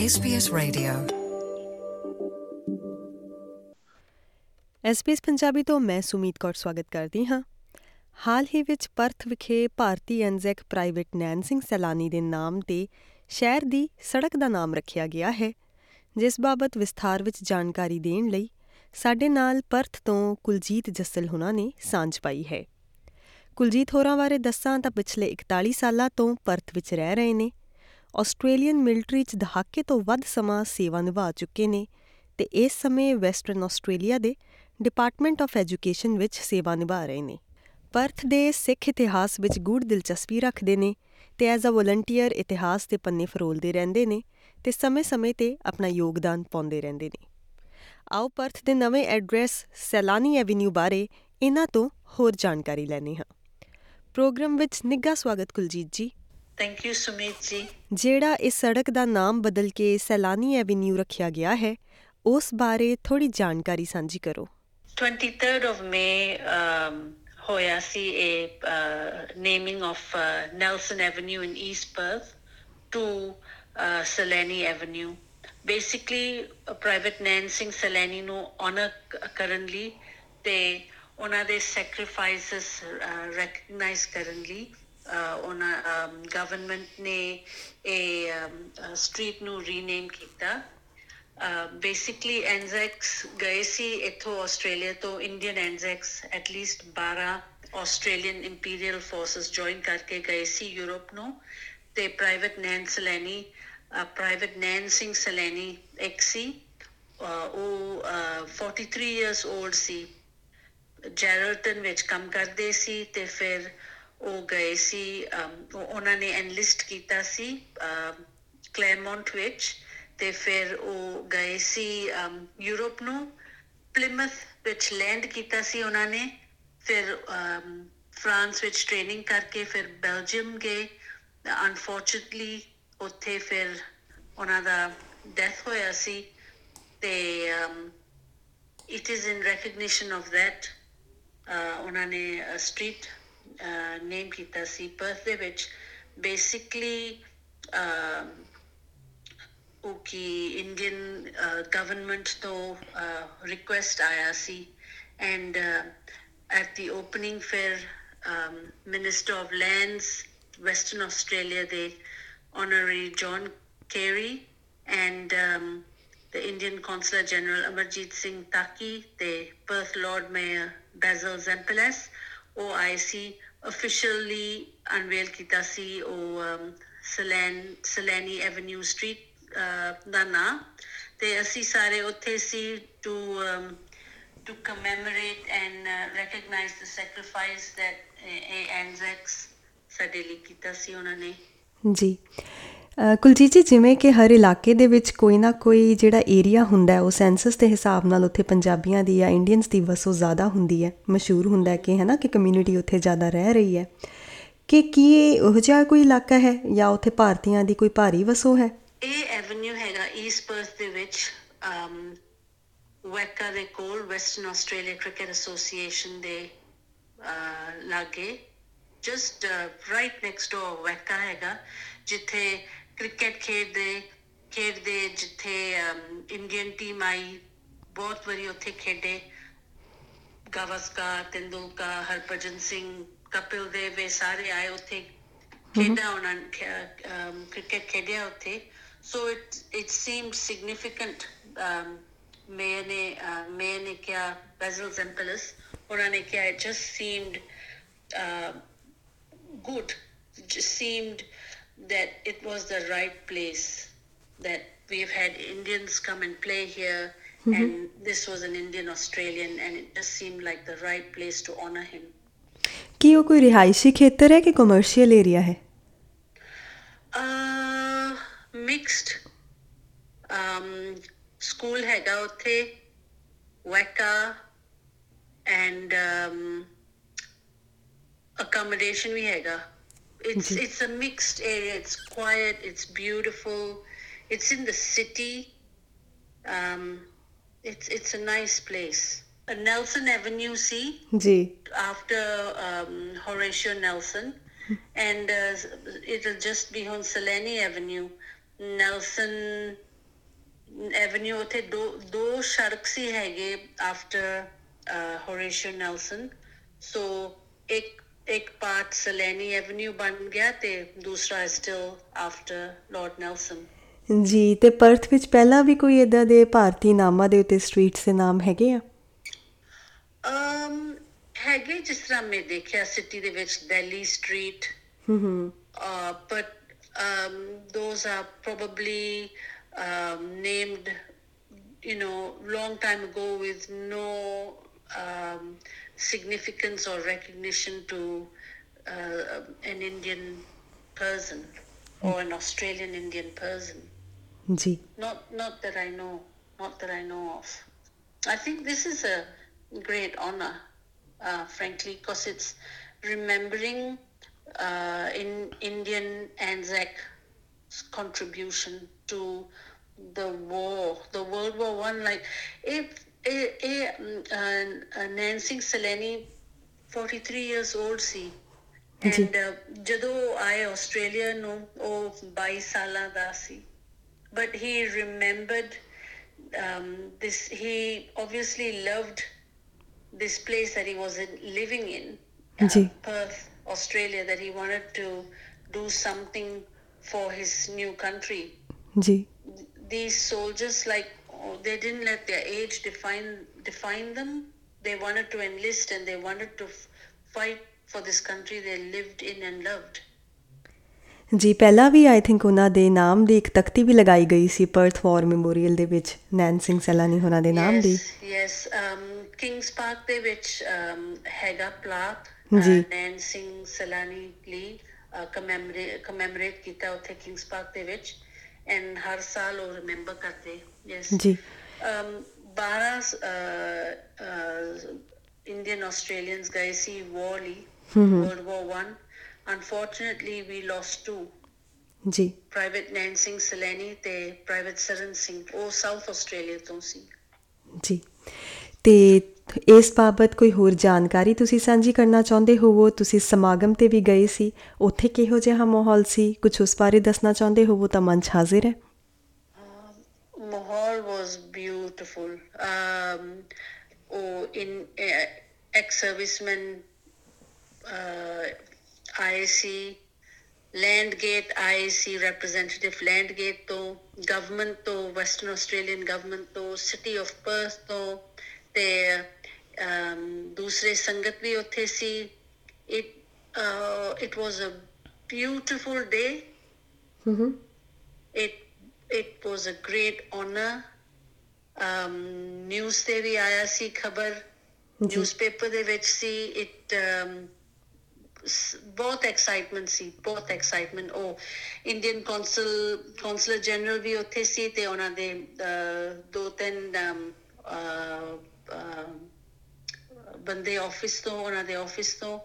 SBS Radio. SPS Punjabi ਤੋਂ ਮੈਂ ਸੁਮੀਤ ਕੌਰ ਸਵਾਗਤ ਕਰਦੀ ਹਾਂ। ਹਾਲ ਹੀ ਵਿੱਚ ਪਰਥ ਵਿਖੇ ਭਾਰਤੀ ਐਨਜ਼ੈਕ ਪ੍ਰਾਈਵੇਟ ਨੈਂਸਿੰਗ ਸੈਲਾਨੀ ਦੇ ਨਾਮ ਤੇ ਸ਼ਹਿਰ ਦੀ ਸੜਕ ਦਾ ਨਾਮ ਰੱਖਿਆ ਗਿਆ ਹੈ, ਜਿਸ ਬਾਬਤ ਵਿਸਥਾਰ ਵਿੱਚ ਜਾਣਕਾਰੀ ਦੇਣ ਲਈ ਸਾਡੇ ਨਾਲ ਪਰਥ ਤੋਂ ਕੁਲਜੀਤ ਜੱਸਲ ਹੁਣਾਂ ਨੇ ਸਾਂਝ ਪਾਈ ਹੈ। ਕੁਲਜੀਤ ਹੋਰਾਂ ਬਾਰੇ ਦੱਸਾਂ ਤਾਂ ਪਿਛਲੇ 41 ਸਾਲਾਂ ਤੋਂ ਪਰਥ ਵਿੱਚ ਰਹਿ ਰਹੇ ਨੇ। ਆਸਟ੍ਰੇਲੀਅਨ ਮਿਲਟਰੀ 'ਚ ਦਹਾਕੇ ਤੋਂ ਵੱਧ ਸਮਾਂ ਸੇਵਾ ਨਿਭਾ ਚੁੱਕੇ ਨੇ ਤੇ ਇਸ ਸਮੇਂ ਵੈਸਟਰਨ ਆਸਟ੍ਰੇਲੀਆ ਦੇ ਡਿਪਾਰਟਮੈਂਟ ਆਫ ਐਜੂਕੇਸ਼ਨ ਵਿੱਚ ਸੇਵਾ ਨਿਭਾ ਰਹੇ ਨੇ। ਪਰਥ ਦੇ ਸਿੱਖ ਇਤਿਹਾਸ ਵਿੱਚ ਗੂੜ ਦਿਲਚਸਪੀ ਰੱਖਦੇ ਨੇ ਤੇ ਐਜ਼ ਅ ਵਲੰਟੀਅਰ ਇਤਿਹਾਸ ਦੇ ਪੰਨੇ ਫਰੋਲਦੇ ਰਹਿੰਦੇ ਨੇ ਤੇ ਸਮੇਂ-ਸਮੇਂ ਤੇ ਆਪਣਾ ਯੋਗਦਾਨ ਪਾਉਂਦੇ ਰਹਿੰਦੇ ਨੇ। ਆਓ ਪਰਥ ਦੇ ਨਵੇਂ ਐਡਰੈਸ ਸੈਲਾਨੀ ਐਵਨਿਊ ਬਾਰੇ ਇਹਨਾਂ ਤੋਂ ਹੋਰ ਜਾਣਕਾਰੀ ਲੈਣੀ ਹਾਂ। ਪ੍ਰੋਗਰਾਮ ਵਿੱਚ ਨਿੱਘਾ ਸਵਾਗਤ ਕੁਲਜੀਤ ਜੀ। ਥੈਂਕ ਯੂ ਸੁਮੀਤ ਜੀ ਜਿਹੜਾ ਇਸ ਸੜਕ ਦਾ ਨਾਮ ਬਦਲ ਕੇ ਸੈਲਾਨੀ ਐਵਨਿਊ ਰੱਖਿਆ ਗਿਆ ਹੈ ਉਸ ਬਾਰੇ ਥੋੜੀ ਜਾਣਕਾਰੀ ਸਾਂਝੀ ਕਰੋ। 23rd of May um, ਹੋਇਆ ਸੀ ਇਹ naming of Nelson avenue in east Perth to ਸੈਲਾਨੀ ਐਵਨਿਊ ਬੇਸਿਕਲੀ ਪ੍ਰਾਈਵੇਟ ਨੈਂਸਿੰਗ ਸੈਲਾਨੀ ਨੂੰ ਆਨਰ ਕਰਨ ਲਈ ਤੇ ਉਹਨਾਂ ਦੇ ਸੈਕਰੀਫਾਈਸਸ ਰੈਕਗਨਾਈਜ਼ ਕਰਨ ਲਈ ਉਹਨਾਂ ਗਵਰਨਮੈਂਟ ਨੇ ਇਹ ਸਟਰੀਟ ਨੂੰ ਰੀਨੇਮ ਕੀਤਾ। ਬੇਸਿਕਲੀ ਐਨਜ਼ੈਕਸ ਗਏ ਸੀ ਇਥੋਂ ਆਸਟ੍ਰੇਲੀਆ ਤੋਂ Indian Anzacs at least 12 Australian Imperial Forces join ਕਰਕੇ ਗਏ ਸੀ ਯੂਰਪ ਨੂੰ। ਤੇ ਪ੍ਰਾਈਵੇਟ ਨੈਨ ਸਲੈਨੀ ਪ੍ਰਾਈਵੇਟ ਨੈਨ ਸਿੰਘ ਸਲੈਨੀ ਇੱਕ ਸੀ। ਅਹ, ਉਹ ਅਹ, 43 ਇਅਰਸ 올ਡ ਸੀ। ਜੈਰਲਟਨ ਵਿੱਚ ਕੰਮ ਕਰਦੇ ਸੀ ਤੇ ਫਿਰ ਉਹ ਗਏ ਸੀ ਅਮ, ਉਹ- ਉਹਨਾਂ ਨੇ ਐਨਲਿਸਟ ਕੀਤਾ ਸੀ ਕਲੈਰਮੌਂਟ ਵਿੱਚ ਤੇ ਫਿਰ ਉਹ ਗਏ ਸੀ ਅਮ, ਯੂਰਪ ਨੂੰ ਪਲਿਮਥ ਵਿੱਚ ਲੈਂਡ ਕੀਤਾ ਸੀ ਉਹਨਾਂ ਨੇ ਫਿਰ ਅਮ, ਫਰਾਂਸ ਵਿੱਚ ਟ੍ਰੇਨਿੰਗ ਕਰਕੇ ਫਿਰ ਬੈਲਜੀਅਮ ਗਏ ਅਨਫੋਰਚੂਨਟਲੀ ਉੱਥੇ ਫਿਰ ਉਹਨਾਂ ਦਾ ਡੈਥ ਹੋਇਆ ਸੀ ਤੇ ਅਮ, it is in recognition of that uh, ਉਹਨਾਂ ਨੇ ਸਟਰੀਟ ਨੇਮ ਕੀਤਾ ਸੀ ਪਰਥ ਦੇ ਵਿੱਚ ਬੇਸਿਕਲੀ ਉਹ ਕੀ ਇੰਡੀਅਨ ਗਵਰਨਮੈਂਟ ਤੋਂ ਰਿਕੁਐਸਟ ਆਇਆ ਸੀ ਐਂਡ ਐਟ ਦੀ ਓਪਨਿੰਗ ਫਿਰ minister of lands Western Australia ਦੇ honorary John Kerry and um, the Indian Consular General Amarjit Singh Taki, the Perth Lord Mayor Basil Zempilas, OIC officially unveil ਕੀਤਾ ਸੀ ਉਹ um, Selen, Seleni Avenue Street uh, ਦਾ ਨਾਂ ਤੇ ਅਸੀਂ ਸਾਰੇ ਉੱਥੇ ਸੀ to um, to commemorate and uh, recognize the sacrifice that uh, ANZACs ਸਾਡੇ ਲਈ ਕੀਤਾ ਸੀ ਉਹਨਾਂ ਨੇ ਜੀ ਅ, ਕੁਲਜੀਤ ਜੀ ਜਿਵੇਂ ਕਿ ਹਰ ਇਲਾਕੇ ਦੇ ਵਿੱਚ ਕੋਈ ਨਾ ਕੋਈ ਜਿਹੜਾ ਏਰੀਆ ਹੁੰਦਾ ਹੈ ਉਹ ਸੈਂਸਸ ਦੇ ਹਿਸਾਬ ਨਾਲ ਉੱਥੇ ਪੰਜਾਬੀਆਂ ਦੀ ਜਾਂ ਇੰਡੀਅਨਸ ਦੀ ਵਸੋਂ ਜ਼ਿਆਦਾ ਹੁੰਦੀ ਹੈ ਮਸ਼ਹੂਰ ਹੁੰਦਾ ਹੈ ਕਿ ਹੈ ਨਾ ਕਿ ਕਮਿਊਨਿਟੀ ਉੱਥੇ ਜ਼ਿਆਦਾ ਰਹਿ ਰਹੀ ਹੈ। ਕਿ ਕੀ ਇਹ ਉਹ ਜਿਹਾ ਕੋਈ ਇਲਾਕਾ ਹੈ ਜਾਂ ਉੱਥੇ ਭਾਰਤੀਆਂ ਦੀ ਕੋਈ ਭਾਰੀ ਵਸੋਂ ਹੈ? ਇਹ ਐਵਨਿਊ ਹੈਗਾ ਈਸਟ ਪਰਥ ਦੇ ਵਿੱਚ ਅਮ ਵੈਕਾ ਦੇ ਕੋਲ ਵੈਸਟਰਨ ਆਸਟ੍ਰੇਲੀਆ ਕ੍ਰਿਕਟ ਐਸੋਸੀਏਸ਼ਨ ਦੇ ਅਹ, ਲਾਗੇ। ਜਸਟ ਰਾਈਟ ਨੈਕਸਟ ਡੋਰ ਵੈਕਾ ਹੈਗਾ ਜਿੱਥੇ ਕ੍ਰਿਕਟ ਖੇਡਦੇ ਖੇਡਦੇ ਜਿੱਥੇ ਇੰਡੀਅਨ ਟੀਮ ਆਈ, ਬਹੁਤ ਵਾਰੀ ਉੱਥੇ ਖੇਡੇ। ਗਾਵਸਕਰ, ਤੇਂਦੁਲਕਰ, ਹਰਭਜਨ ਸਿੰਘ, ਕਪਿਲ ਦੇਵ, ਇਹ ਸਾਰੇ ਆਏ ਉੱਥੇ। ਖੇਡਾਂ ਉਹਨਾਂ ਨੇ ਕ੍ਰਿਕਟ ਖੇਡਿਆ ਉੱਥੇ। So it it seemed significant mayor ਨੇ ਮੇਅਰ ਨੇ ਕਿਹਾ ਬੈਜ਼ਲ ਜ਼ੈਂਪਲਸ ਉਹਨਾਂ ਨੇ ਕਿਹਾ it just seemed good, just seemed that it was the right place that we've had indians come and play here and this was an indian australian and it just seemed like the right place to honor him ਕੀ ਉਹ ਕੋਈ ਰਿਹਾਇਸ਼ੀ ਖੇਤਰ ਹੈ ਕਿ commercial area ਹੈ uh mixed um school ਹੈਗਾ ਉੱਥੇ ਵੈਕਾ and um accommodation ਵੀ ਹੈਗਾ it's it's a mixed area it's quiet it's beautiful it's in the city um it's it's a nice place a nelson avenue see ਜੀ after um, Horatio Nelson, and uh, it'll just be on Selene Avenue. Nelson Avenue ਉਥੇ ਦੋ ਦੋ ਸੜਕ ਸੀ ਹੈਗੇ after ਹੋਰੇਸ਼ੀਓ Nelson ਸੋ ਇੱਕ ਇੱਕ part Salaini avenue ਬਣ ਗਿਆ ਤੇ ਦੂਸਰਾ ਸਟਿਲ ਆਫਟਰ ਲਾਰਡ ਨੈਲਸਨ ਜੀ ਤੇ ਪਰਥ ਵਿੱਚ ਪਹਿਲਾਂ ਵੀ ਕੋਈ ਇਦਾਂ ਦੇ ਭਾਰਤੀ ਨਾਮਾਂ ਦੇ ਉੱਤੇ ਸਟਰੀਟਸ ਦੇ ਨਾਮ ਹੈਗੇ ਆ? um ਹੈਗੇ ਜਿਸ ਤਰ੍ਹਾਂ ਮੈਂ ਦੇਖਿਆ ਸਿਟੀ ਦੇ ਵਿੱਚ ਦਿੱਲੀ ਸਟਰੀਟ ਹੂੰ ਹੂੰ। uh, but um, those are probably um, named, you know, long time ago with no um, significance or recognition to uh, an Indian person or an Australian Indian person. ਜੀ Not, not that I know, not that I know of. I think this is a great honor, uh, frankly, because it's remembering uh, in Indian Anzac contribution to the war, the World War One. Like, if a, a, uh, Nancy Seleni, 43 years old, see. ਜੀ। And uh, ਜਦੋਂ ਆਏ Australia ਨੂੰ ਉਹ 22 ਸਾਲਾਂ ਦਾ ਸੀ but he remembered um, this. He obviously loved this place that he was in, living in, uh, Ji. Perth, Australia. That he wanted to do something for his new country. ਜੀ These soldiers, like, oh, they didn't let their age define define them. They wanted to enlist and they wanted to fight for this country they lived in and loved. ਜੀ ਪਹਿਲਾਂ ਵੀ I think ਉਹਨਾਂ ਦੇ ਨਾਮ ਦੀ ਇੱਕ ਤਖਤੀ ਵੀ ਲਗਾਈ ਗਈ ਸੀ Perth war memorial ਦੇ ਵਿੱਚ ਨੈਨ ਸਿੰਘ ਸੈਲਾਨੀ ਉਹਨਾਂ ਦੇ ਨਾਮ ਦੀ Yes, yes. Um, Kings Park ਦੇ ਵਿੱਚ um, ਹੈਗਾ plaque ਜੀ। ਨੈਨ ਸਿੰਘ ਸਲਾਨੀ ਲਈ ਕਮੈਮੋਰੇਟ ਕੀਤਾ ਉੱਥੇ Kings Park ਦੇ ਵਿੱਚ ਐਂਡ ਹਰ ਸਾਲ ਉਹ ਰਿਮੈਂਬਰ ਕਰਦੇ ਯੈਸ ਜੀ। um 12 ਇੰਡੀਅਨ ਆਸਟ੍ਰੇਲੀਅਨਸ ਗਏ ਸੀ ਲਈ World War 1 unfortunately we lost two. ਜੀ। ਪ੍ਰਾਈਵੇਟ ਨੈਨ ਸਿੰਘ ਸਲੈਨੀ ਤੇ ਪ੍ਰਾਈਵੇਟ ਸਰਨ ਸਿੰਘ ਉਹ ਸਾਊਥ ਆਸਟ੍ਰੇਲੀਆ ਤੋਂ ਸੀ। ਜੀ। ਤੇ ਇਸ ਬਾਬਤ ਕੋਈ ਹੋਰ ਜਾਣਕਾਰੀ ਤੁਸੀਂ ਸਾਂਝੀ ਕਰਨਾ ਚਾਹੁੰਦੇ ਹੋਵੋ ਤੁਸੀਂ ਸਮਾਗਮ ਤੇ ਵੀ ਗਏ ਸੀ ਉੱਥੇ ਕਿਹੋ ਜਿਹਾ ਮਾਹੌਲ ਸੀ ਕੁਝ ਉਸ ਬਾਰੇ ਦੱਸਣਾ ਚਾਹੁੰਦੇ ਹੋਵੋ ਤਾਂ ਮੰਚ ਹਾਜ਼ਰ ਹੈ ਮਾਹੌਲ ਵਾਸ ਬਿਊਟੀਫੁਲ ਅਮ ਉਹ in ex serviceman I see Landgate I see representative Landgate ਤੋਂ ਗਵਰਨਮੈਂਟ ਤੋਂ ਵੈਸਟਰਨ ਆਸਟ੍ਰੇਲੀਅਨ ਗਵਰਨਮੈਂਟ ਤੋਂ ਸਿਟੀ ਆਫ ਪਰਥ ਤੋਂ um, ਦੂਸਰੇ ਸੰਗਤ ਵੀ ਉੱਥੇ ਸੀ। It uh, it was a beautiful day. ਹੂੰ ਹੂੰ it it was a great honor. um news ਤੇ ਵੀ ਆਇਆ ਸੀ ਖਬਰ। ਨਿਊਜ਼ਪੇਪਰ ਦੇ ਵਿੱਚ ਸੀ। It ਸ- ਬਹੁਤ ਐਕਸਾਈਟਮੈਂਟ ਸੀ। ਬਹੁਤ ਐਕਸਾਈਟਮੈਂਟ ਉਹ ਇੰਡੀਅਨ ਕੌਂਸਲ ਕੌਂਸਲਰ ਜਨਰਲ ਵੀ ਉੱਥੇ ਸੀ ਤੇ ਉਹਨਾਂ ਦੇ ਦੋ ਤਿੰਨ ਬੰਦੇ ਆਫਿਸ ਤੋਂ ਉਹਨਾਂ ਦੇ ਆਫਿਸ ਤੋਂ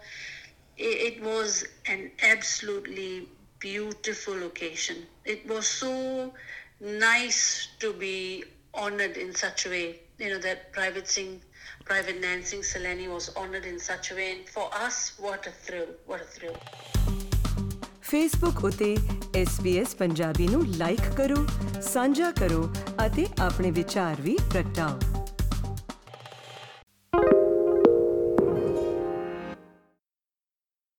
it, it was an absolutely beautiful occasion. It was so nice to be honored in such a way. You know that Private Singh, Private Nan Singh Saleni was honored in such a way, and for us, what a thrill! What a thrill! Facebook ਉਤੇ SBS Punjabi ਨੂੰ like ਕਰੋ ਸਾਂਝਾ ਕਰੋ ਅਤੇ ਆਪਣੇ ਵਿਚਾਰ ਵੀ ਪ੍ਰਗਟਾਓ